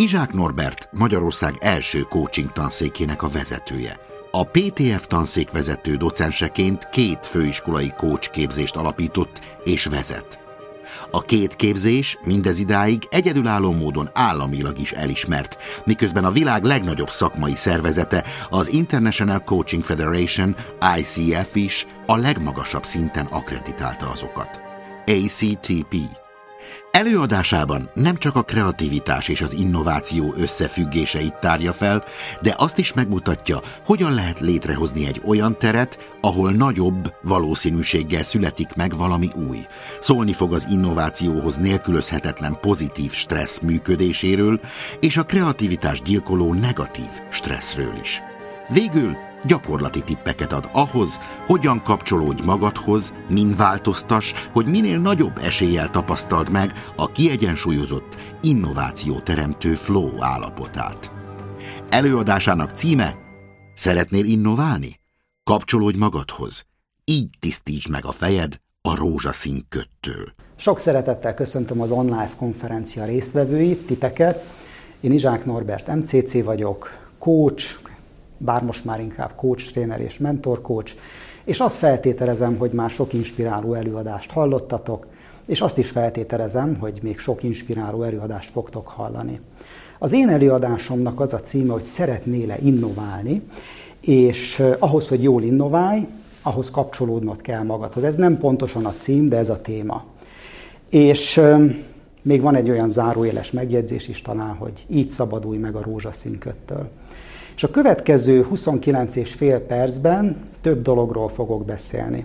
Izsák Norbert Magyarország első coaching tanszékének a vezetője. A PTF tanszék vezető docenseként két főiskolai coach képzést alapított és vezet. A két képzés mindez idáig egyedülálló módon államilag is elismert, miközben a világ legnagyobb szakmai szervezete, az International Coaching Federation, ICF is a legmagasabb szinten akreditálta azokat. ACTP Előadásában nem csak a kreativitás és az innováció összefüggéseit tárja fel, de azt is megmutatja, hogyan lehet létrehozni egy olyan teret, ahol nagyobb valószínűséggel születik meg valami új. Szólni fog az innovációhoz nélkülözhetetlen pozitív stressz működéséről, és a kreativitás gyilkoló negatív stresszről is. Végül gyakorlati tippeket ad ahhoz, hogyan kapcsolódj magadhoz, min változtas, hogy minél nagyobb eséllyel tapasztald meg a kiegyensúlyozott, innováció teremtő flow állapotát. Előadásának címe Szeretnél innoválni? Kapcsolódj magadhoz. Így tisztítsd meg a fejed a rózsaszín köttől. Sok szeretettel köszöntöm az online konferencia résztvevőit, titeket. Én Izsák Norbert MCC vagyok, coach, bár most már inkább coach, tréner és mentor coach, és azt feltételezem, hogy már sok inspiráló előadást hallottatok, és azt is feltételezem, hogy még sok inspiráló előadást fogtok hallani. Az én előadásomnak az a címe, hogy szeretnél-e innoválni, és ahhoz, hogy jól innoválj, ahhoz kapcsolódnod kell magadhoz. Ez nem pontosan a cím, de ez a téma. És még van egy olyan zárójeles megjegyzés is talán, hogy így szabadulj meg a rózsaszín köttől. És a következő 29 és fél percben több dologról fogok beszélni.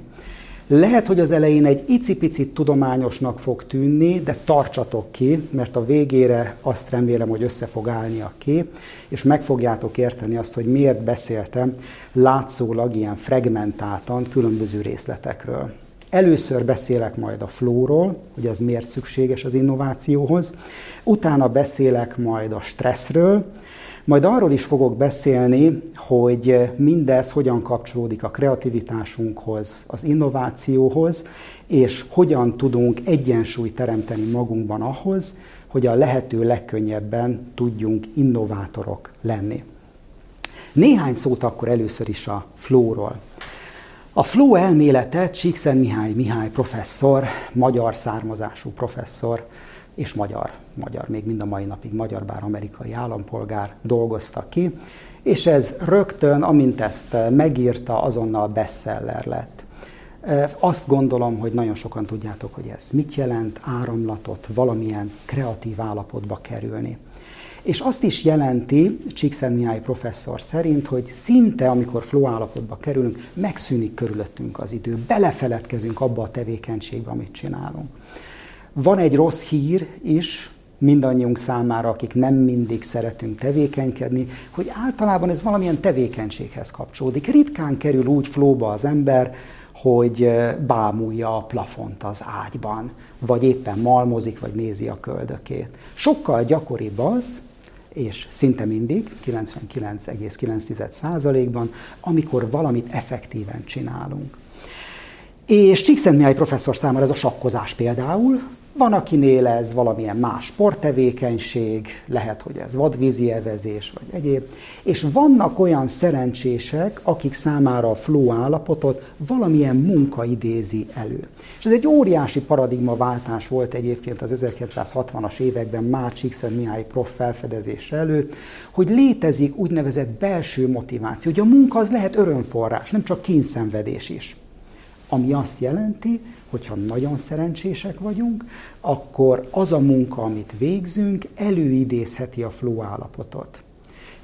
Lehet, hogy az elején egy icipicit tudományosnak fog tűnni, de tartsatok ki, mert a végére azt remélem, hogy össze fog állni a kép, és meg fogjátok érteni azt, hogy miért beszéltem látszólag ilyen fragmentáltan különböző részletekről. Először beszélek majd a flóról, hogy ez miért szükséges az innovációhoz, utána beszélek majd a stresszről, majd arról is fogok beszélni, hogy mindez hogyan kapcsolódik a kreativitásunkhoz, az innovációhoz, és hogyan tudunk egyensúlyt teremteni magunkban ahhoz, hogy a lehető legkönnyebben tudjunk innovátorok lenni. Néhány szót akkor először is a flowról. A flow elméletet Csíkszen Mihály Mihály professzor, magyar származású professzor és magyar, magyar, még mind a mai napig magyar, bár amerikai állampolgár dolgozta ki, és ez rögtön, amint ezt megírta, azonnal bestseller lett. Azt gondolom, hogy nagyon sokan tudjátok, hogy ez mit jelent, áramlatot, valamilyen kreatív állapotba kerülni. És azt is jelenti, Csíkszentmihály professzor szerint, hogy szinte, amikor flow állapotba kerülünk, megszűnik körülöttünk az idő, belefeledkezünk abba a tevékenységbe, amit csinálunk. Van egy rossz hír is, mindannyiunk számára, akik nem mindig szeretünk tevékenykedni, hogy általában ez valamilyen tevékenységhez kapcsolódik. Ritkán kerül úgy flóba az ember, hogy eh, bámulja a plafont az ágyban, vagy éppen malmozik, vagy nézi a köldökét. Sokkal gyakoribb az, és szinte mindig, 99,9%-ban, amikor valamit effektíven csinálunk. És Csíkszentmihály professzor számára ez a sakkozás például, van, akinél ez valamilyen más sporttevékenység, lehet, hogy ez vadvízi evezés, vagy egyéb. És vannak olyan szerencsések, akik számára a flow állapotot valamilyen munka idézi elő. És ez egy óriási paradigmaváltás volt egyébként az 1960-as években már Mihály prof felfedezése előtt, hogy létezik úgynevezett belső motiváció, hogy a munka az lehet örömforrás, nem csak kényszenvedés is. Ami azt jelenti, hogyha nagyon szerencsések vagyunk, akkor az a munka, amit végzünk, előidézheti a flow állapotot.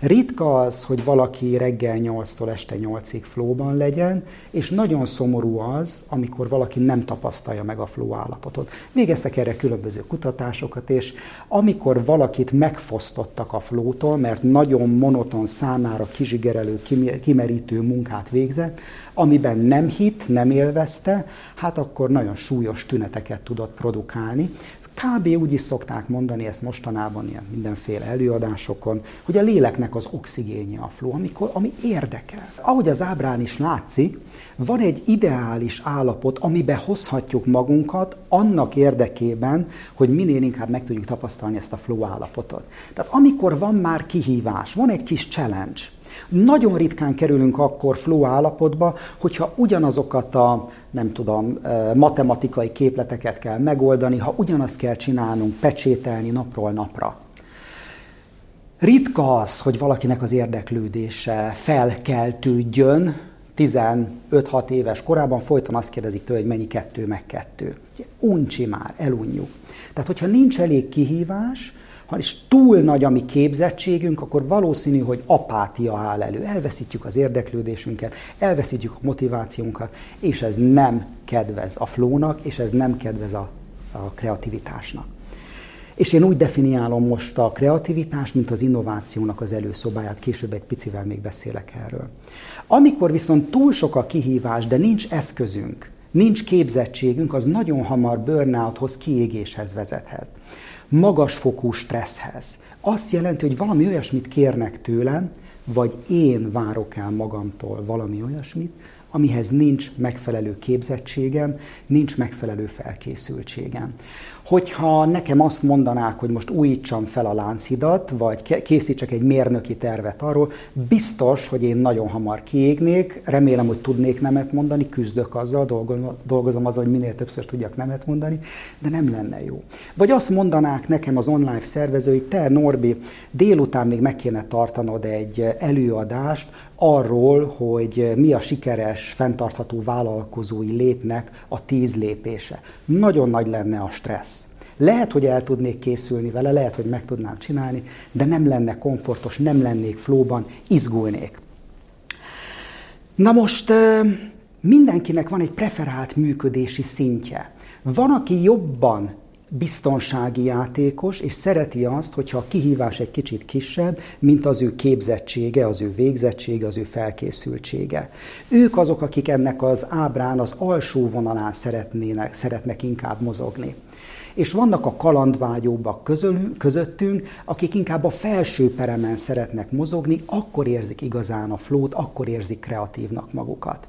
Ritka az, hogy valaki reggel 8-tól este 8-ig flóban legyen, és nagyon szomorú az, amikor valaki nem tapasztalja meg a flow állapotot. Végeztek erre különböző kutatásokat, és amikor valakit megfosztottak a flótól, mert nagyon monoton számára kizsigerelő, kimerítő munkát végzett, amiben nem hit, nem élvezte, hát akkor nagyon súlyos tüneteket tudott produkálni. Kb. úgy is szokták mondani ezt mostanában ilyen mindenféle előadásokon, hogy a léleknek az oxigénje a flow, amikor, ami érdekel. Ahogy az ábrán is látszik, van egy ideális állapot, amiben hozhatjuk magunkat annak érdekében, hogy minél inkább meg tudjuk tapasztalni ezt a flow állapotot. Tehát amikor van már kihívás, van egy kis challenge, nagyon ritkán kerülünk akkor flow állapotba, hogyha ugyanazokat a nem tudom, matematikai képleteket kell megoldani, ha ugyanazt kell csinálnunk, pecsételni napról napra. Ritka az, hogy valakinek az érdeklődése felkeltődjön, 15-6 éves korában folyton azt kérdezik tőle, hogy mennyi kettő meg kettő. Uncsi már, elunjuk. Tehát, hogyha nincs elég kihívás, ha is túl nagy a mi képzettségünk, akkor valószínű, hogy apátia áll elő. Elveszítjük az érdeklődésünket, elveszítjük a motivációnkat, és ez nem kedvez a flónak, és ez nem kedvez a, a kreativitásnak. És én úgy definiálom most a kreativitást, mint az innovációnak az előszobáját, később egy picivel még beszélek erről. Amikor viszont túl sok a kihívás, de nincs eszközünk, nincs képzettségünk, az nagyon hamar burnouthoz, kiégéshez vezethet magasfokú stresszhez. Azt jelenti, hogy valami olyasmit kérnek tőlem, vagy én várok el magamtól valami olyasmit, amihez nincs megfelelő képzettségem, nincs megfelelő felkészültségem. Hogyha nekem azt mondanák, hogy most újítsam fel a lánchidat, vagy készítsek egy mérnöki tervet arról, biztos, hogy én nagyon hamar kiégnék, remélem, hogy tudnék nemet mondani, küzdök azzal, dolgozom azzal, hogy minél többször tudjak nemet mondani, de nem lenne jó. Vagy azt mondanák nekem az online szervezői, te Norbi, délután még meg kéne tartanod egy előadást arról, hogy mi a sikeres, fenntartható vállalkozói létnek a tíz lépése. Nagyon nagy lenne a stressz. Lehet, hogy el tudnék készülni vele, lehet, hogy meg tudnám csinálni, de nem lenne komfortos, nem lennék flóban, izgulnék. Na most mindenkinek van egy preferált működési szintje. Van, aki jobban biztonsági játékos, és szereti azt, hogyha a kihívás egy kicsit kisebb, mint az ő képzettsége, az ő végzettsége, az ő felkészültsége. Ők azok, akik ennek az ábrán az alsó vonalán szeretnének, szeretnek inkább mozogni. És vannak a kalandvágyóbbak közölünk, közöttünk, akik inkább a felső peremen szeretnek mozogni, akkor érzik igazán a flót, akkor érzik kreatívnak magukat.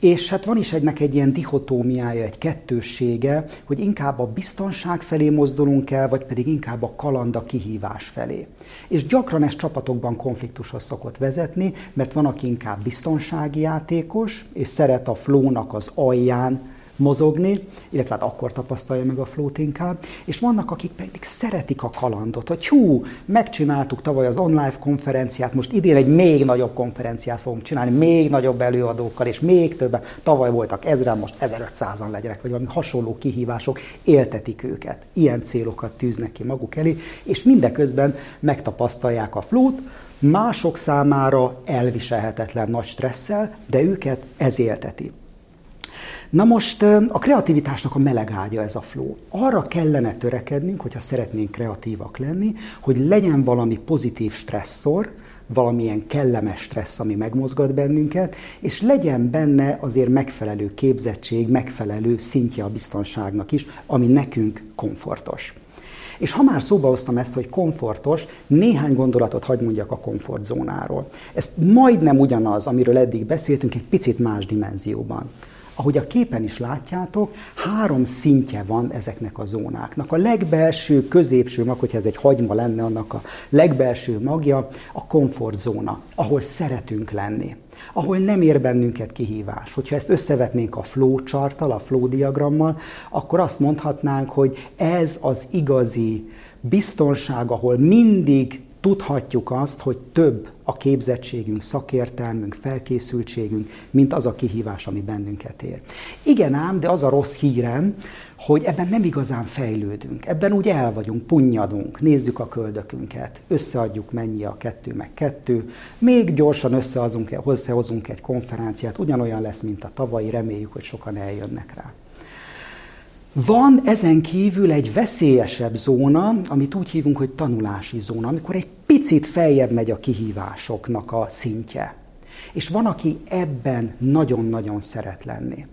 És hát van is egynek egy ilyen dihotómiája, egy kettőssége, hogy inkább a biztonság felé mozdulunk el, vagy pedig inkább a kalanda kihívás felé. És gyakran ez csapatokban konfliktushoz szokott vezetni, mert van, aki inkább biztonsági játékos, és szeret a flónak az alján mozogni, illetve hát akkor tapasztalja meg a flót inkább, és vannak, akik pedig szeretik a kalandot, hogy hú, megcsináltuk tavaly az online konferenciát, most idén egy még nagyobb konferenciát fogunk csinálni, még nagyobb előadókkal, és még többen, tavaly voltak ezren, most 1500-an legyenek, vagy valami hasonló kihívások, éltetik őket. Ilyen célokat tűznek ki maguk elé, és mindeközben megtapasztalják a flót, mások számára elviselhetetlen nagy stresszel, de őket ez élteti. Na most a kreativitásnak a meleg ágya ez a flow. Arra kellene törekednünk, hogyha szeretnénk kreatívak lenni, hogy legyen valami pozitív stresszor, valamilyen kellemes stressz, ami megmozgat bennünket, és legyen benne azért megfelelő képzettség, megfelelő szintje a biztonságnak is, ami nekünk komfortos. És ha már szóba hoztam ezt, hogy komfortos, néhány gondolatot hagy mondjak a komfortzónáról. Ez majdnem ugyanaz, amiről eddig beszéltünk, egy picit más dimenzióban. Ahogy a képen is látjátok, három szintje van ezeknek a zónáknak. A legbelső, középső mag, hogyha ez egy hagyma lenne, annak a legbelső magja a komfortzóna, ahol szeretünk lenni ahol nem ér bennünket kihívás. Hogyha ezt összevetnénk a flow charttal, a flow diagrammal, akkor azt mondhatnánk, hogy ez az igazi biztonság, ahol mindig tudhatjuk azt, hogy több a képzettségünk, szakértelmünk, felkészültségünk, mint az a kihívás, ami bennünket ér. Igen ám, de az a rossz hírem, hogy ebben nem igazán fejlődünk. Ebben úgy el vagyunk, punnyadunk, nézzük a köldökünket, összeadjuk mennyi a kettő meg kettő, még gyorsan összehozunk, egy konferenciát, ugyanolyan lesz, mint a tavalyi, reméljük, hogy sokan eljönnek rá. Van ezen kívül egy veszélyesebb zóna, amit úgy hívunk, hogy tanulási zóna, amikor egy picit feljebb megy a kihívásoknak a szintje. És van, aki ebben nagyon-nagyon szeret lenni.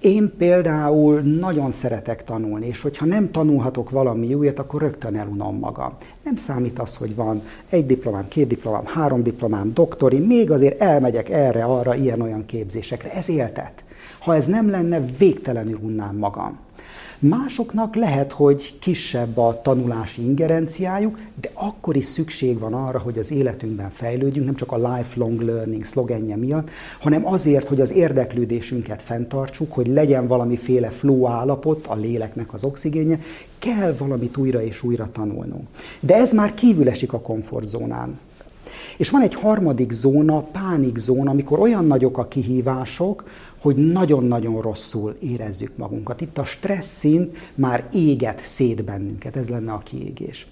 Én például nagyon szeretek tanulni, és hogyha nem tanulhatok valami újat, akkor rögtön elunom magam. Nem számít az, hogy van egy diplomám, két diplomám, három diplomám, doktori, még azért elmegyek erre, arra, ilyen-olyan képzésekre. Ez éltet. Ha ez nem lenne, végtelenül unnám magam. Másoknak lehet, hogy kisebb a tanulási ingerenciájuk, de akkor is szükség van arra, hogy az életünkben fejlődjünk, nem csak a lifelong learning szlogenje miatt, hanem azért, hogy az érdeklődésünket fenntartsuk, hogy legyen valamiféle flow állapot, a léleknek az oxigénje, kell valamit újra és újra tanulnunk. De ez már kívül esik a komfortzónán. És van egy harmadik zóna, pánik zóna, amikor olyan nagyok a kihívások, hogy nagyon-nagyon rosszul érezzük magunkat. Itt a stressz szint már éget szét bennünket, ez lenne a kiégés.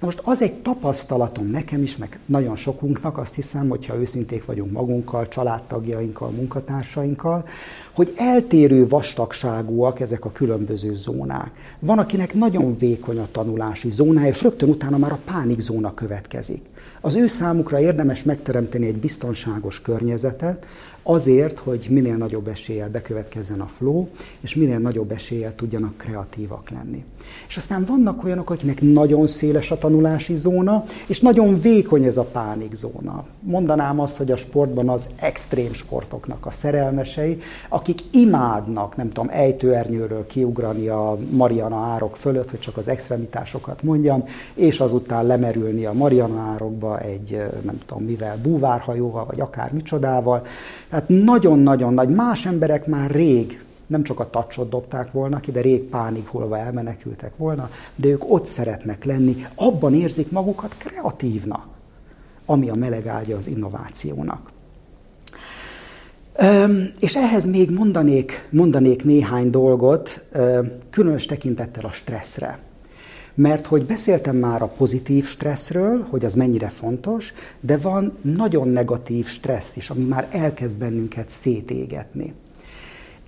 Na most az egy tapasztalatom nekem is, meg nagyon sokunknak, azt hiszem, hogyha őszinték vagyunk magunkkal, családtagjainkkal, munkatársainkkal, hogy eltérő vastagságúak ezek a különböző zónák. Van, akinek nagyon vékony a tanulási zónája, és rögtön utána már a pánikzóna következik. Az ő számukra érdemes megteremteni egy biztonságos környezetet, azért, hogy minél nagyobb eséllyel bekövetkezzen a flow, és minél nagyobb eséllyel tudjanak kreatívak lenni. És aztán vannak olyanok, akiknek nagyon széles a tanulási zóna, és nagyon vékony ez a pánikzóna. Mondanám azt, hogy a sportban az extrém sportoknak a szerelmesei, akik imádnak, nem tudom, ejtőernyőről kiugrani a Mariana árok fölött, hogy csak az extremitásokat mondjam, és azután lemerülni a Mariana árokba egy, nem tudom mivel, búvárhajóval, vagy akár micsodával. Tehát nagyon-nagyon nagy. Más emberek már rég nem csak a tacsot dobták volna ki, de rég pánikolva elmenekültek volna, de ők ott szeretnek lenni, abban érzik magukat kreatívnak, ami a meleg ágya az innovációnak. És ehhez még mondanék, mondanék néhány dolgot, különös tekintettel a stresszre. Mert hogy beszéltem már a pozitív stresszről, hogy az mennyire fontos, de van nagyon negatív stressz is, ami már elkezd bennünket szétégetni.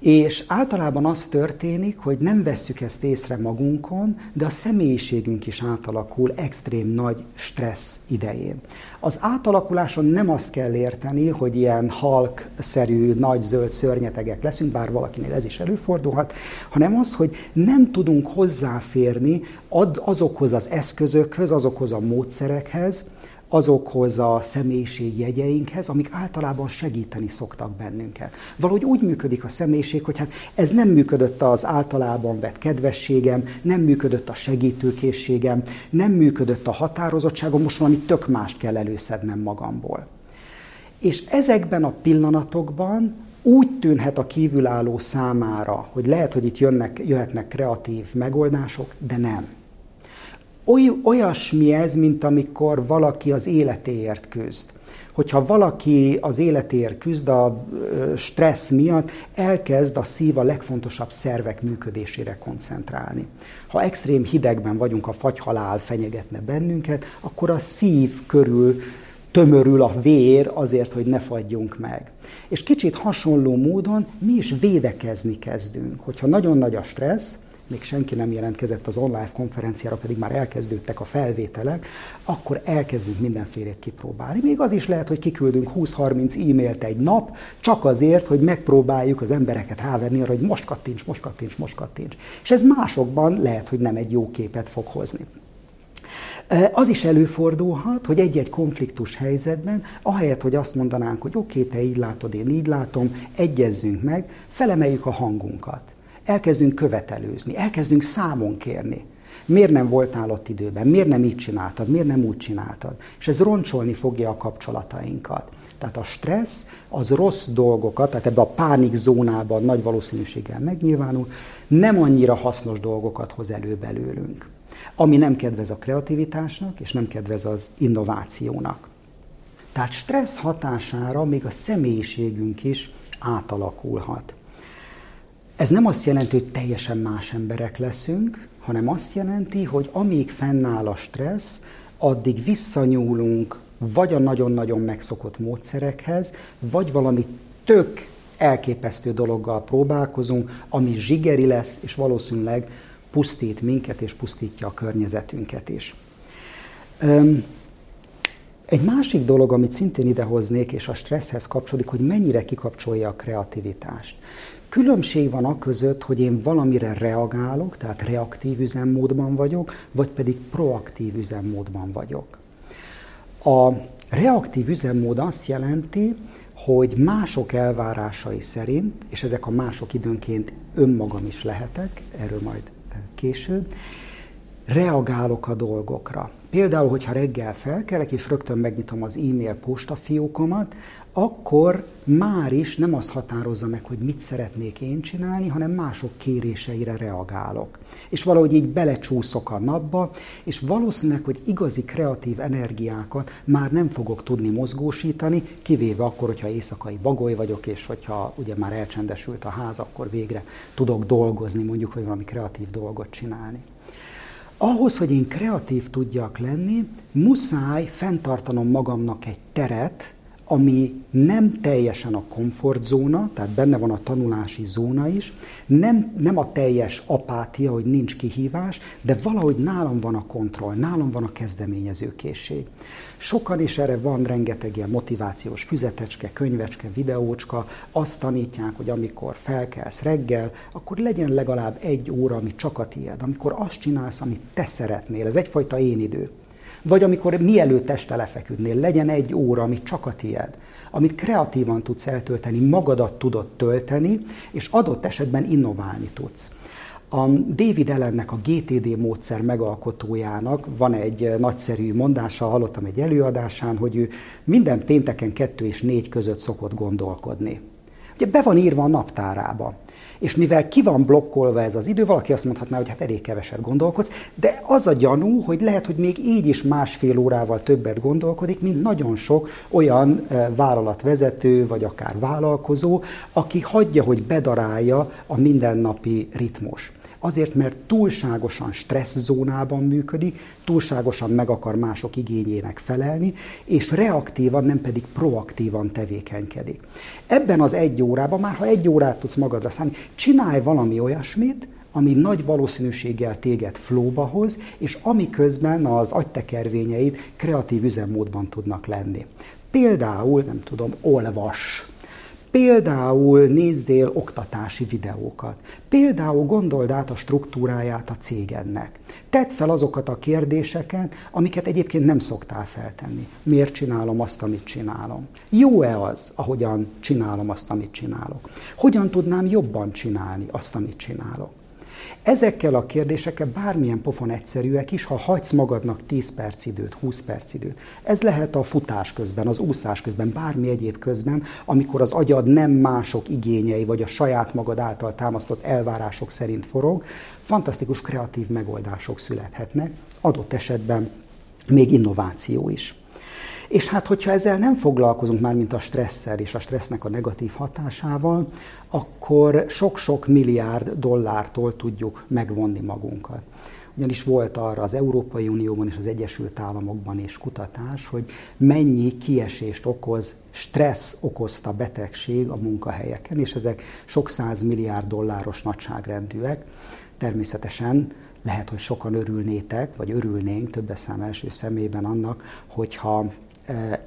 És általában az történik, hogy nem vesszük ezt észre magunkon, de a személyiségünk is átalakul extrém nagy stressz idején. Az átalakuláson nem azt kell érteni, hogy ilyen halk-szerű, nagy zöld szörnyetegek leszünk, bár valakinél ez is előfordulhat, hanem az, hogy nem tudunk hozzáférni azokhoz az eszközökhöz, azokhoz a módszerekhez, azokhoz a jegyeinkhez, amik általában segíteni szoktak bennünket. Valahogy úgy működik a személyiség, hogy hát ez nem működött az általában vett kedvességem, nem működött a segítőkészségem, nem működött a határozottságom, most valami tök mást kell előszednem magamból. És ezekben a pillanatokban úgy tűnhet a kívülálló számára, hogy lehet, hogy itt jönnek, jöhetnek kreatív megoldások, de nem oly, olyasmi ez, mint amikor valaki az életéért küzd. Hogyha valaki az életéért küzd a stressz miatt, elkezd a szív a legfontosabb szervek működésére koncentrálni. Ha extrém hidegben vagyunk, a fagyhalál fenyegetne bennünket, akkor a szív körül tömörül a vér azért, hogy ne fagyjunk meg. És kicsit hasonló módon mi is védekezni kezdünk. Hogyha nagyon nagy a stressz, még senki nem jelentkezett az online konferenciára, pedig már elkezdődtek a felvételek, akkor elkezdünk mindenfélét kipróbálni. Még az is lehet, hogy kiküldünk 20-30 e-mailt egy nap, csak azért, hogy megpróbáljuk az embereket rávenni arra, hogy most kattints, most kattints, most kattints. És ez másokban lehet, hogy nem egy jó képet fog hozni. Az is előfordulhat, hogy egy-egy konfliktus helyzetben, ahelyett, hogy azt mondanánk, hogy oké, okay, te így látod, én így látom, egyezzünk meg, felemeljük a hangunkat elkezdünk követelőzni, elkezdünk számon kérni. Miért nem voltál ott időben? Miért nem így csináltad? Miért nem úgy csináltad? És ez roncsolni fogja a kapcsolatainkat. Tehát a stressz az rossz dolgokat, tehát ebbe a pánik zónában nagy valószínűséggel megnyilvánul, nem annyira hasznos dolgokat hoz elő belőlünk. Ami nem kedvez a kreativitásnak, és nem kedvez az innovációnak. Tehát stressz hatására még a személyiségünk is átalakulhat. Ez nem azt jelenti, hogy teljesen más emberek leszünk, hanem azt jelenti, hogy amíg fennáll a stressz, addig visszanyúlunk vagy a nagyon-nagyon megszokott módszerekhez, vagy valami tök elképesztő dologgal próbálkozunk, ami zsigeri lesz, és valószínűleg pusztít minket, és pusztítja a környezetünket is. Egy másik dolog, amit szintén idehoznék, és a stresszhez kapcsolódik, hogy mennyire kikapcsolja a kreativitást. Különbség van a között, hogy én valamire reagálok, tehát reaktív üzemmódban vagyok, vagy pedig proaktív üzemmódban vagyok. A reaktív üzemmód azt jelenti, hogy mások elvárásai szerint, és ezek a mások időnként önmagam is lehetek, erről majd később, reagálok a dolgokra. Például, hogyha reggel felkelek, és rögtön megnyitom az e-mail postafiókomat, akkor már is nem azt határozza meg, hogy mit szeretnék én csinálni, hanem mások kéréseire reagálok. És valahogy így belecsúszok a napba, és valószínűleg, hogy igazi kreatív energiákat már nem fogok tudni mozgósítani, kivéve akkor, hogyha éjszakai bagoly vagyok, és hogyha ugye már elcsendesült a ház, akkor végre tudok dolgozni, mondjuk, hogy valami kreatív dolgot csinálni. Ahhoz, hogy én kreatív tudjak lenni, muszáj fenntartanom magamnak egy teret, ami nem teljesen a komfortzóna, tehát benne van a tanulási zóna is, nem, nem a teljes apátia, hogy nincs kihívás, de valahogy nálam van a kontroll, nálam van a kezdeményezőkészség. Sokan is erre van rengeteg ilyen motivációs füzetecske, könyvecske, videócska, azt tanítják, hogy amikor felkelsz reggel, akkor legyen legalább egy óra, ami csak a tiéd, amikor azt csinálsz, amit te szeretnél, ez egyfajta én idő. Vagy amikor mielőtt este lefeküdnél, legyen egy óra, ami csak a tiéd, amit kreatívan tudsz eltölteni, magadat tudod tölteni, és adott esetben innoválni tudsz. A David Ellennek, a GTD módszer megalkotójának van egy nagyszerű mondása, hallottam egy előadásán, hogy ő minden pénteken kettő és négy között szokott gondolkodni. Ugye be van írva a naptárába. És mivel ki van blokkolva ez az idő, valaki azt mondhatná, hogy hát elég keveset gondolkodsz, de az a gyanú, hogy lehet, hogy még így is másfél órával többet gondolkodik, mint nagyon sok olyan vállalatvezető, vagy akár vállalkozó, aki hagyja, hogy bedarálja a mindennapi ritmus. Azért, mert túlságosan stressz zónában működik, túlságosan meg akar mások igényének felelni, és reaktívan, nem pedig proaktívan tevékenykedik. Ebben az egy órában, már ha egy órát tudsz magadra szállni, csinálj valami olyasmit, ami nagy valószínűséggel téged flóba hoz, és ami közben az agytekervényeid kreatív üzemmódban tudnak lenni. Például, nem tudom, olvas, Például nézzél oktatási videókat. Például gondold át a struktúráját a cégednek. Tedd fel azokat a kérdéseket, amiket egyébként nem szoktál feltenni. Miért csinálom azt, amit csinálom? Jó-e az, ahogyan csinálom azt, amit csinálok? Hogyan tudnám jobban csinálni azt, amit csinálok? Ezekkel a kérdésekkel bármilyen pofon egyszerűek is, ha hagysz magadnak 10 perc időt, 20 perc időt. Ez lehet a futás közben, az úszás közben, bármi egyéb közben, amikor az agyad nem mások igényei, vagy a saját magad által támasztott elvárások szerint forog, fantasztikus kreatív megoldások születhetnek, adott esetben még innováció is. És hát, hogyha ezzel nem foglalkozunk már, mint a stresszel és a stressznek a negatív hatásával, akkor sok-sok milliárd dollártól tudjuk megvonni magunkat. Ugyanis volt arra az Európai Unióban és az Egyesült Államokban is kutatás, hogy mennyi kiesést okoz, stressz okozta betegség a munkahelyeken, és ezek sok száz milliárd dolláros nagyságrendűek. Természetesen lehet, hogy sokan örülnétek, vagy örülnénk többes szám első szemében annak, hogyha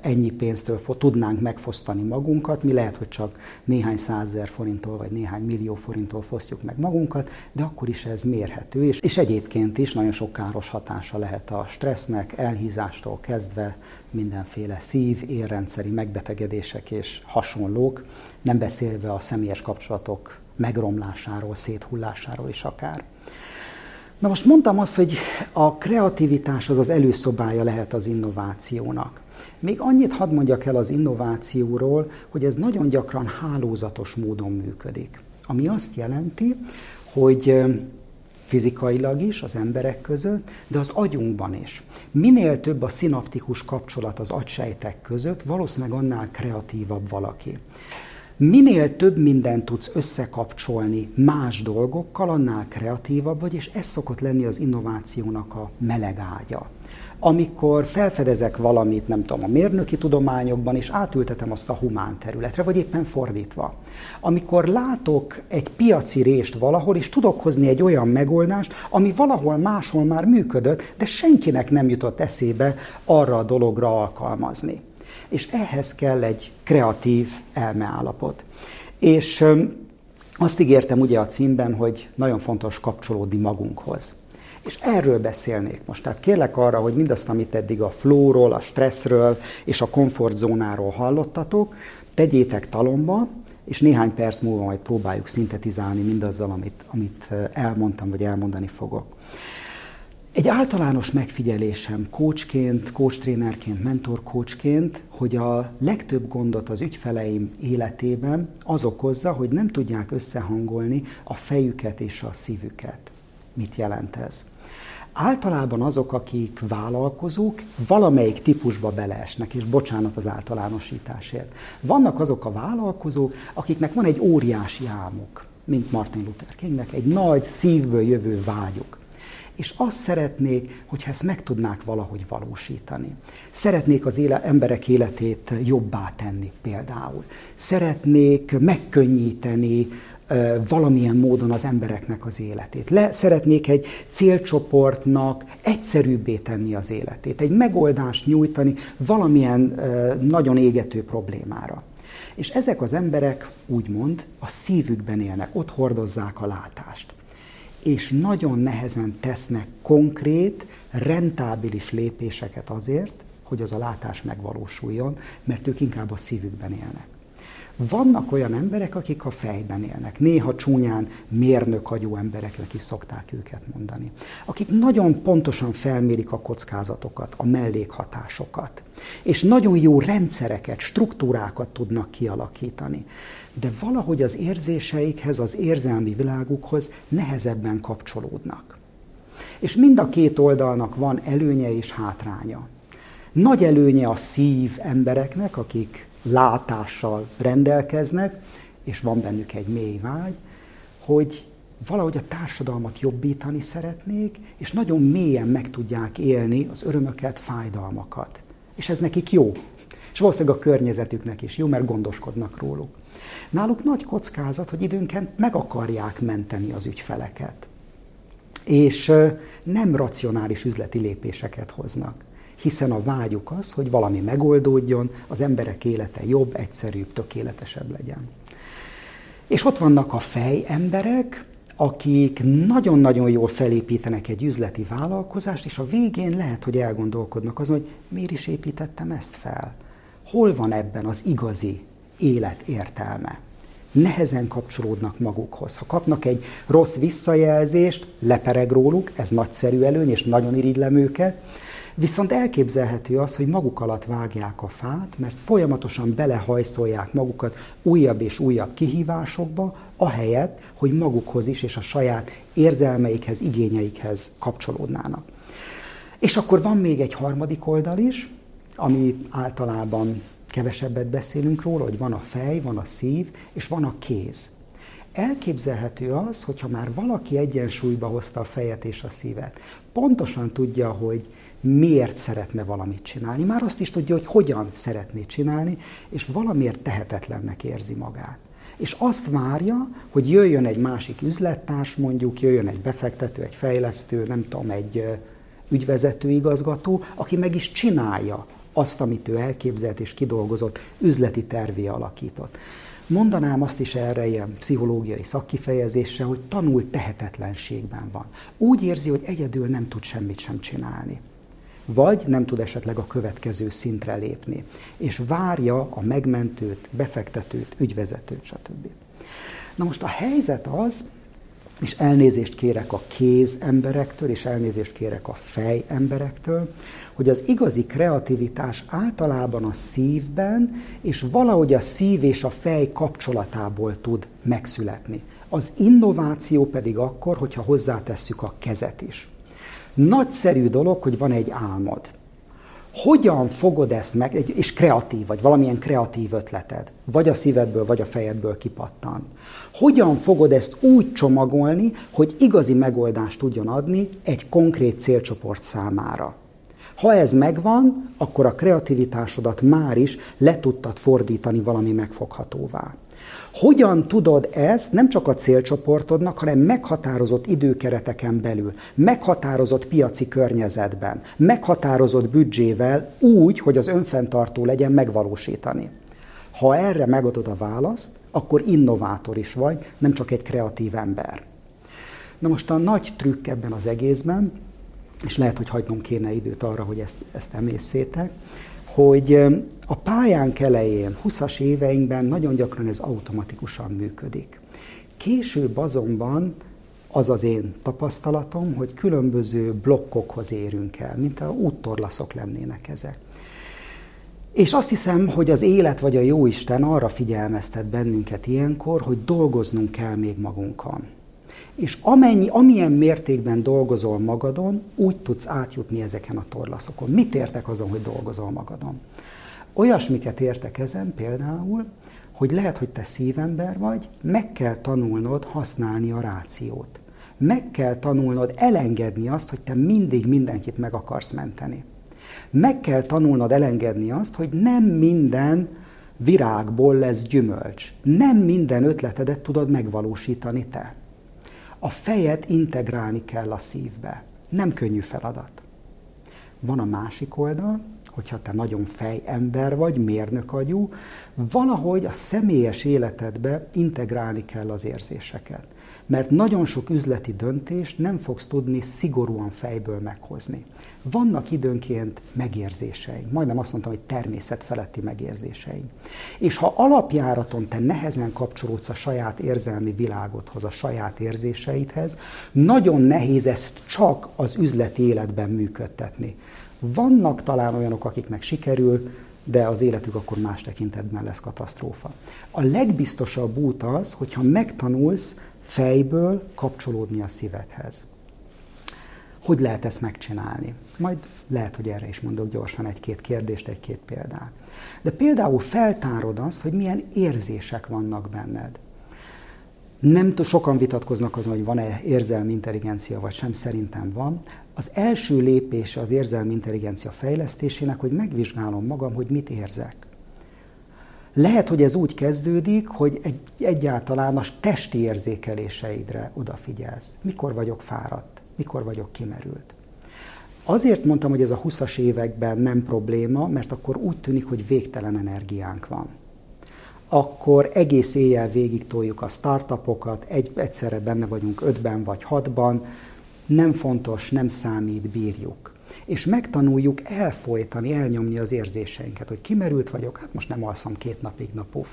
ennyi pénztől tudnánk megfosztani magunkat. Mi lehet, hogy csak néhány százezer forinttól vagy néhány millió forinttól fosztjuk meg magunkat, de akkor is ez mérhető, és, és egyébként is nagyon sok káros hatása lehet a stressznek, elhízástól kezdve mindenféle szív, érrendszeri megbetegedések és hasonlók, nem beszélve a személyes kapcsolatok megromlásáról, széthullásáról is akár. Na most mondtam azt, hogy a kreativitás az az előszobája lehet az innovációnak. Még annyit hadd mondjak el az innovációról, hogy ez nagyon gyakran hálózatos módon működik. Ami azt jelenti, hogy fizikailag is, az emberek között, de az agyunkban is. Minél több a szinaptikus kapcsolat az agysejtek között, valószínűleg annál kreatívabb valaki. Minél több mindent tudsz összekapcsolni más dolgokkal, annál kreatívabb vagy, és ez szokott lenni az innovációnak a meleg ágya amikor felfedezek valamit, nem tudom, a mérnöki tudományokban, és átültetem azt a humán területre, vagy éppen fordítva. Amikor látok egy piaci rést valahol, és tudok hozni egy olyan megoldást, ami valahol máshol már működött, de senkinek nem jutott eszébe arra a dologra alkalmazni. És ehhez kell egy kreatív elmeállapot. És azt ígértem ugye a címben, hogy nagyon fontos kapcsolódni magunkhoz. És erről beszélnék most. Tehát kérlek arra, hogy mindazt, amit eddig a flóról, a stresszről és a komfortzónáról hallottatok, tegyétek talomba, és néhány perc múlva majd próbáljuk szintetizálni mindazzal, amit, amit elmondtam, vagy elmondani fogok. Egy általános megfigyelésem coachként, coach trénerként, mentor coachként, hogy a legtöbb gondot az ügyfeleim életében az okozza, hogy nem tudják összehangolni a fejüket és a szívüket. Mit jelent ez? Általában azok, akik vállalkozók, valamelyik típusba beleesnek, és bocsánat az általánosításért. Vannak azok a vállalkozók, akiknek van egy óriási álmuk, mint Martin Luther Kingnek, egy nagy szívből jövő vágyuk és azt szeretnék, hogyha ezt meg tudnák valahogy valósítani. Szeretnék az éle, emberek életét jobbá tenni például. Szeretnék megkönnyíteni valamilyen módon az embereknek az életét. Le, szeretnék egy célcsoportnak egyszerűbbé tenni az életét, egy megoldást nyújtani valamilyen nagyon égető problémára. És ezek az emberek úgymond a szívükben élnek, ott hordozzák a látást és nagyon nehezen tesznek konkrét, rentábilis lépéseket azért, hogy az a látás megvalósuljon, mert ők inkább a szívükben élnek. Vannak olyan emberek, akik a fejben élnek. Néha csúnyán mérnökagyú embereknek is szokták őket mondani. Akik nagyon pontosan felmérik a kockázatokat, a mellékhatásokat. És nagyon jó rendszereket, struktúrákat tudnak kialakítani. De valahogy az érzéseikhez, az érzelmi világukhoz nehezebben kapcsolódnak. És mind a két oldalnak van előnye és hátránya. Nagy előnye a szív embereknek, akik látással rendelkeznek, és van bennük egy mély vágy, hogy valahogy a társadalmat jobbítani szeretnék, és nagyon mélyen meg tudják élni az örömöket, fájdalmakat. És ez nekik jó. És valószínűleg a környezetüknek is jó, mert gondoskodnak róluk. Náluk nagy kockázat, hogy időnként meg akarják menteni az ügyfeleket. És nem racionális üzleti lépéseket hoznak hiszen a vágyuk az, hogy valami megoldódjon, az emberek élete jobb, egyszerűbb, tökéletesebb legyen. És ott vannak a fej emberek, akik nagyon-nagyon jól felépítenek egy üzleti vállalkozást, és a végén lehet, hogy elgondolkodnak azon, hogy miért is építettem ezt fel. Hol van ebben az igazi élet értelme? Nehezen kapcsolódnak magukhoz. Ha kapnak egy rossz visszajelzést, lepereg róluk, ez nagyszerű előny, és nagyon irigylem őket, Viszont elképzelhető az, hogy maguk alatt vágják a fát, mert folyamatosan belehajszolják magukat újabb és újabb kihívásokba, ahelyett, hogy magukhoz is és a saját érzelmeikhez, igényeikhez kapcsolódnának. És akkor van még egy harmadik oldal is, ami általában kevesebbet beszélünk róla, hogy van a fej, van a szív, és van a kéz. Elképzelhető az, hogyha már valaki egyensúlyba hozta a fejet és a szívet, pontosan tudja, hogy miért szeretne valamit csinálni, már azt is tudja, hogy hogyan szeretné csinálni, és valamiért tehetetlennek érzi magát. És azt várja, hogy jöjjön egy másik üzlettárs, mondjuk jöjjön egy befektető, egy fejlesztő, nem tudom, egy ügyvezető igazgató, aki meg is csinálja azt, amit ő elképzelt és kidolgozott, üzleti tervé alakított. Mondanám azt is erre ilyen pszichológiai szakkifejezésre, hogy tanult tehetetlenségben van. Úgy érzi, hogy egyedül nem tud semmit sem csinálni vagy nem tud esetleg a következő szintre lépni, és várja a megmentőt, befektetőt, ügyvezetőt, stb. Na most a helyzet az, és elnézést kérek a kéz emberektől, és elnézést kérek a fej emberektől, hogy az igazi kreativitás általában a szívben, és valahogy a szív és a fej kapcsolatából tud megszületni. Az innováció pedig akkor, hogyha hozzátesszük a kezet is. Nagyszerű dolog, hogy van egy álmod. Hogyan fogod ezt meg, és kreatív vagy, valamilyen kreatív ötleted, vagy a szívedből, vagy a fejedből kipattan. Hogyan fogod ezt úgy csomagolni, hogy igazi megoldást tudjon adni egy konkrét célcsoport számára? Ha ez megvan, akkor a kreativitásodat már is le tudtad fordítani valami megfoghatóvá. Hogyan tudod ezt nem csak a célcsoportodnak, hanem meghatározott időkereteken belül, meghatározott piaci környezetben, meghatározott büdzsével úgy, hogy az önfenntartó legyen megvalósítani? Ha erre megadod a választ, akkor innovátor is vagy, nem csak egy kreatív ember. Na most a nagy trükk ebben az egészben, és lehet, hogy hagynom kéne időt arra, hogy ezt, ezt emészétek, hogy a pályánk elején, 20-as éveinkben nagyon gyakran ez automatikusan működik. Később azonban az az én tapasztalatom, hogy különböző blokkokhoz érünk el, mint a úttorlaszok lennének ezek. És azt hiszem, hogy az élet vagy a jóisten arra figyelmeztet bennünket ilyenkor, hogy dolgoznunk kell még magunkon. És amennyi, amilyen mértékben dolgozol magadon, úgy tudsz átjutni ezeken a torlaszokon. Mit értek azon, hogy dolgozol magadon? Olyasmiket értek ezen például, hogy lehet, hogy te szívember vagy, meg kell tanulnod használni a rációt. Meg kell tanulnod elengedni azt, hogy te mindig mindenkit meg akarsz menteni. Meg kell tanulnod elengedni azt, hogy nem minden virágból lesz gyümölcs. Nem minden ötletedet tudod megvalósítani te. A fejet integrálni kell a szívbe. Nem könnyű feladat. Van a másik oldal, hogyha te nagyon fejember vagy, mérnök agyú, valahogy a személyes életedbe integrálni kell az érzéseket. Mert nagyon sok üzleti döntést nem fogsz tudni szigorúan fejből meghozni. Vannak időnként megérzéseink, majdnem azt mondtam, hogy természetfeletti megérzéseink. És ha alapjáraton te nehezen kapcsolódsz a saját érzelmi világodhoz, a saját érzéseidhez, nagyon nehéz ezt csak az üzleti életben működtetni. Vannak talán olyanok, akiknek sikerül, de az életük akkor más tekintetben lesz katasztrófa. A legbiztosabb út az, hogyha megtanulsz fejből kapcsolódni a szívedhez. Hogy lehet ezt megcsinálni? Majd lehet, hogy erre is mondok gyorsan egy-két kérdést, egy-két példát. De például feltárod azt, hogy milyen érzések vannak benned. Nem sokan vitatkoznak azon, hogy van-e érzelmi intelligencia, vagy sem, szerintem van. Az első lépése az érzelmi intelligencia fejlesztésének, hogy megvizsgálom magam, hogy mit érzek. Lehet, hogy ez úgy kezdődik, hogy egy, egyáltalán a testi érzékeléseidre odafigyelsz. Mikor vagyok fáradt? Mikor vagyok kimerült? Azért mondtam, hogy ez a 20-as években nem probléma, mert akkor úgy tűnik, hogy végtelen energiánk van. Akkor egész éjjel végig toljuk a startupokat, egy, egyszerre benne vagyunk ötben vagy hatban, nem fontos, nem számít, bírjuk. És megtanuljuk elfolytani, elnyomni az érzéseinket, hogy kimerült vagyok, hát most nem alszom két napig, na puff.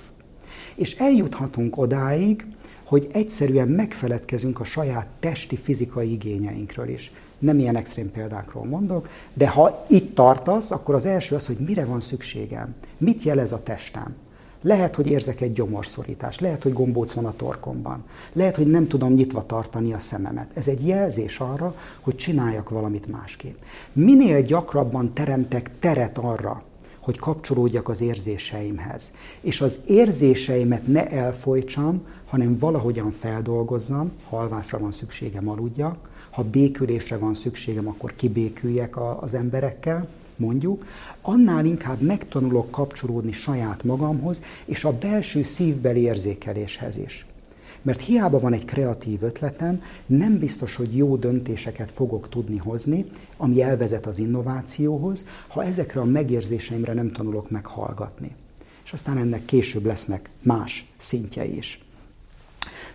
És eljuthatunk odáig, hogy egyszerűen megfeledkezünk a saját testi, fizikai igényeinkről is. Nem ilyen extrém példákról mondok, de ha itt tartasz, akkor az első az, hogy mire van szükségem, mit jelez a testem. Lehet, hogy érzek egy gyomorszorítást, lehet, hogy gombóc van a torkomban, lehet, hogy nem tudom nyitva tartani a szememet. Ez egy jelzés arra, hogy csináljak valamit másképp. Minél gyakrabban teremtek teret arra, hogy kapcsolódjak az érzéseimhez, és az érzéseimet ne elfolytsam, hanem valahogyan feldolgozzam, ha alvásra van szükségem, aludjak, ha békülésre van szükségem, akkor kibéküljek az emberekkel, mondjuk, annál inkább megtanulok kapcsolódni saját magamhoz és a belső szívbeli érzékeléshez is. Mert hiába van egy kreatív ötletem, nem biztos, hogy jó döntéseket fogok tudni hozni, ami elvezet az innovációhoz, ha ezekre a megérzéseimre nem tanulok meghallgatni. És aztán ennek később lesznek más szintjei is.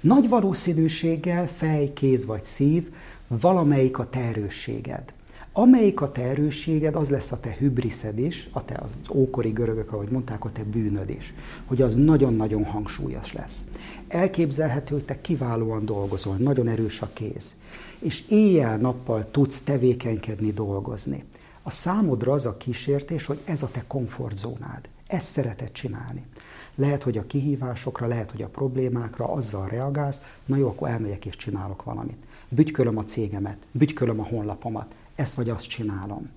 Nagy valószínűséggel fej, kéz vagy szív valamelyik a te erősséged. Amelyik a te erősséged, az lesz a te hübriszed is, a te az ókori görögök, ahogy mondták, a te bűnöd is, hogy az nagyon-nagyon hangsúlyos lesz. Elképzelhető, hogy te kiválóan dolgozol, nagyon erős a kéz, és éjjel-nappal tudsz tevékenykedni, dolgozni. A számodra az a kísértés, hogy ez a te komfortzónád, ezt szereted csinálni. Lehet, hogy a kihívásokra, lehet, hogy a problémákra azzal reagálsz, na jó, akkor elmegyek és csinálok valamit. Bütykölöm a cégemet, bütykölöm a honlapomat, ezt vagy azt csinálom.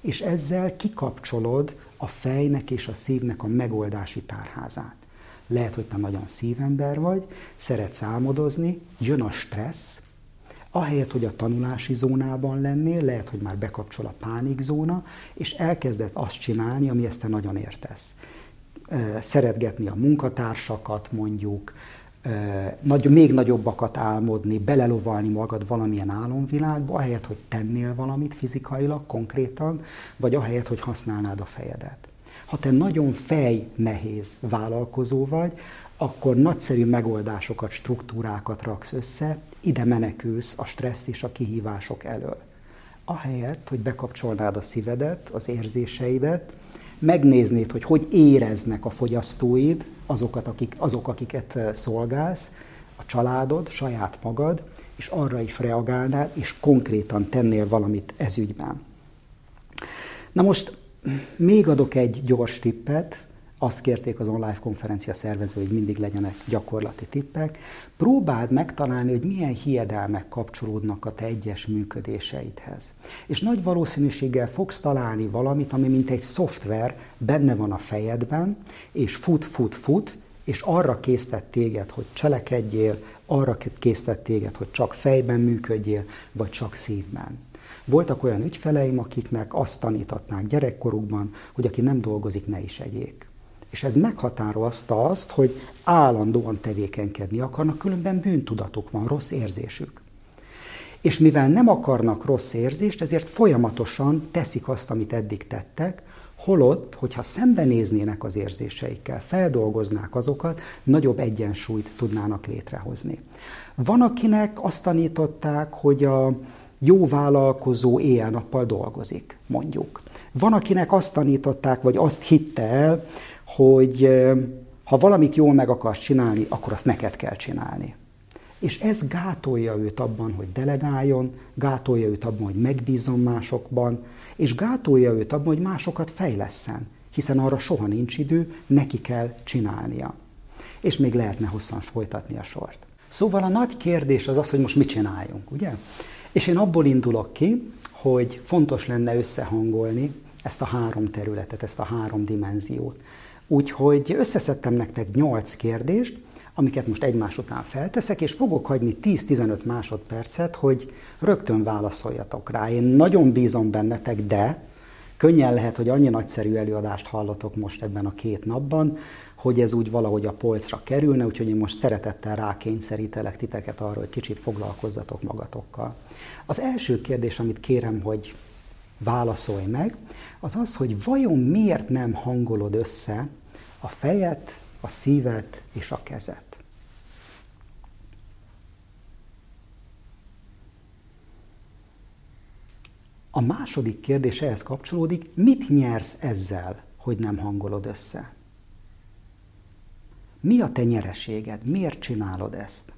És ezzel kikapcsolod a fejnek és a szívnek a megoldási tárházát. Lehet, hogy te nagyon szívember vagy, szeretsz álmodozni, jön a stressz, ahelyett, hogy a tanulási zónában lennél, lehet, hogy már bekapcsol a pánikzóna, és elkezded azt csinálni, ami ezt te nagyon értesz. Szeretgetni a munkatársakat, mondjuk, nagy, még nagyobbakat álmodni, belelovalni magad valamilyen álomvilágba, ahelyett, hogy tennél valamit fizikailag, konkrétan, vagy ahelyett, hogy használnád a fejedet. Ha te nagyon fej nehéz vállalkozó vagy, akkor nagyszerű megoldásokat, struktúrákat raksz össze, ide menekülsz a stressz és a kihívások elől. Ahelyett, hogy bekapcsolnád a szívedet, az érzéseidet, megnéznéd, hogy hogy éreznek a fogyasztóid, azokat, akik, azok, akiket szolgálsz, a családod, saját magad, és arra is reagálnál, és konkrétan tennél valamit ezügyben. Na most még adok egy gyors tippet, azt kérték az online konferencia szervezői, hogy mindig legyenek gyakorlati tippek. Próbáld megtalálni, hogy milyen hiedelmek kapcsolódnak a te egyes működéseidhez. És nagy valószínűséggel fogsz találni valamit, ami mint egy szoftver benne van a fejedben, és fut, fut, fut, és arra késztet téged, hogy cselekedjél, arra késztet téged, hogy csak fejben működjél, vagy csak szívben. Voltak olyan ügyfeleim, akiknek azt tanítatnák gyerekkorukban, hogy aki nem dolgozik, ne is egyék. És ez meghatározta azt, hogy állandóan tevékenykedni akarnak, különben bűntudatuk van, rossz érzésük. És mivel nem akarnak rossz érzést, ezért folyamatosan teszik azt, amit eddig tettek, holott, hogyha szembenéznének az érzéseikkel, feldolgoznák azokat, nagyobb egyensúlyt tudnának létrehozni. Van, akinek azt tanították, hogy a jó vállalkozó éjjel-nappal dolgozik, mondjuk. Van, akinek azt tanították, vagy azt hitte el, hogy ha valamit jól meg akarsz csinálni, akkor azt neked kell csinálni. És ez gátolja őt abban, hogy delegáljon, gátolja őt abban, hogy megbízzon másokban, és gátolja őt abban, hogy másokat fejlesszen, hiszen arra soha nincs idő, neki kell csinálnia. És még lehetne hosszan folytatni a sort. Szóval a nagy kérdés az az, hogy most mit csináljunk, ugye? És én abból indulok ki, hogy fontos lenne összehangolni ezt a három területet, ezt a három dimenziót. Úgyhogy összeszedtem nektek 8 kérdést, amiket most egymás után felteszek, és fogok hagyni 10-15 másodpercet, hogy rögtön válaszoljatok rá. Én nagyon bízom bennetek, de könnyen lehet, hogy annyi nagyszerű előadást hallatok most ebben a két napban, hogy ez úgy valahogy a polcra kerülne, úgyhogy én most szeretettel rákényszerítelek titeket arra, hogy kicsit foglalkozzatok magatokkal. Az első kérdés, amit kérem, hogy válaszolj meg, az az, hogy vajon miért nem hangolod össze a fejet, a szívet és a kezet. A második kérdés ehhez kapcsolódik, mit nyersz ezzel, hogy nem hangolod össze? Mi a te nyereséged? Miért csinálod ezt?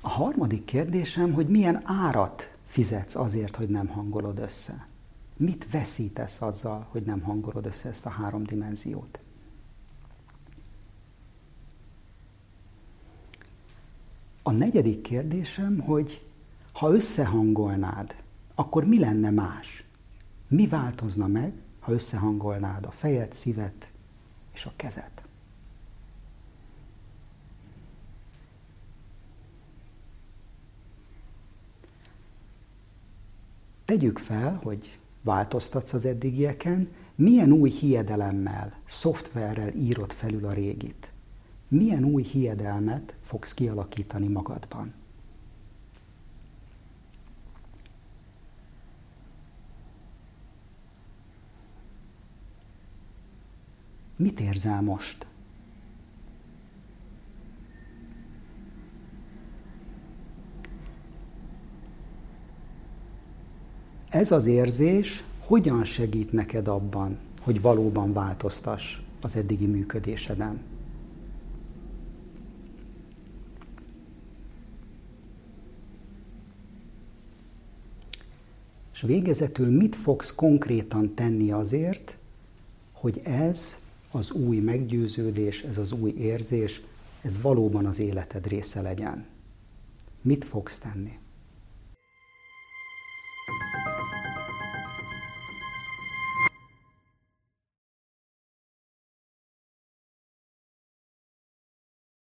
A harmadik kérdésem, hogy milyen árat fizetsz azért, hogy nem hangolod össze? Mit veszítesz azzal, hogy nem hangolod össze ezt a három dimenziót? A negyedik kérdésem, hogy ha összehangolnád, akkor mi lenne más? Mi változna meg, ha összehangolnád a fejet, szívet és a kezet? Tegyük fel, hogy változtatsz az eddigieken, milyen új hiedelemmel, szoftverrel írod felül a régit. Milyen új hiedelmet fogsz kialakítani magadban. Mit érzel most? Ez az érzés hogyan segít neked abban, hogy valóban változtass az eddigi működéseden? És végezetül mit fogsz konkrétan tenni azért, hogy ez az új meggyőződés, ez az új érzés, ez valóban az életed része legyen? Mit fogsz tenni?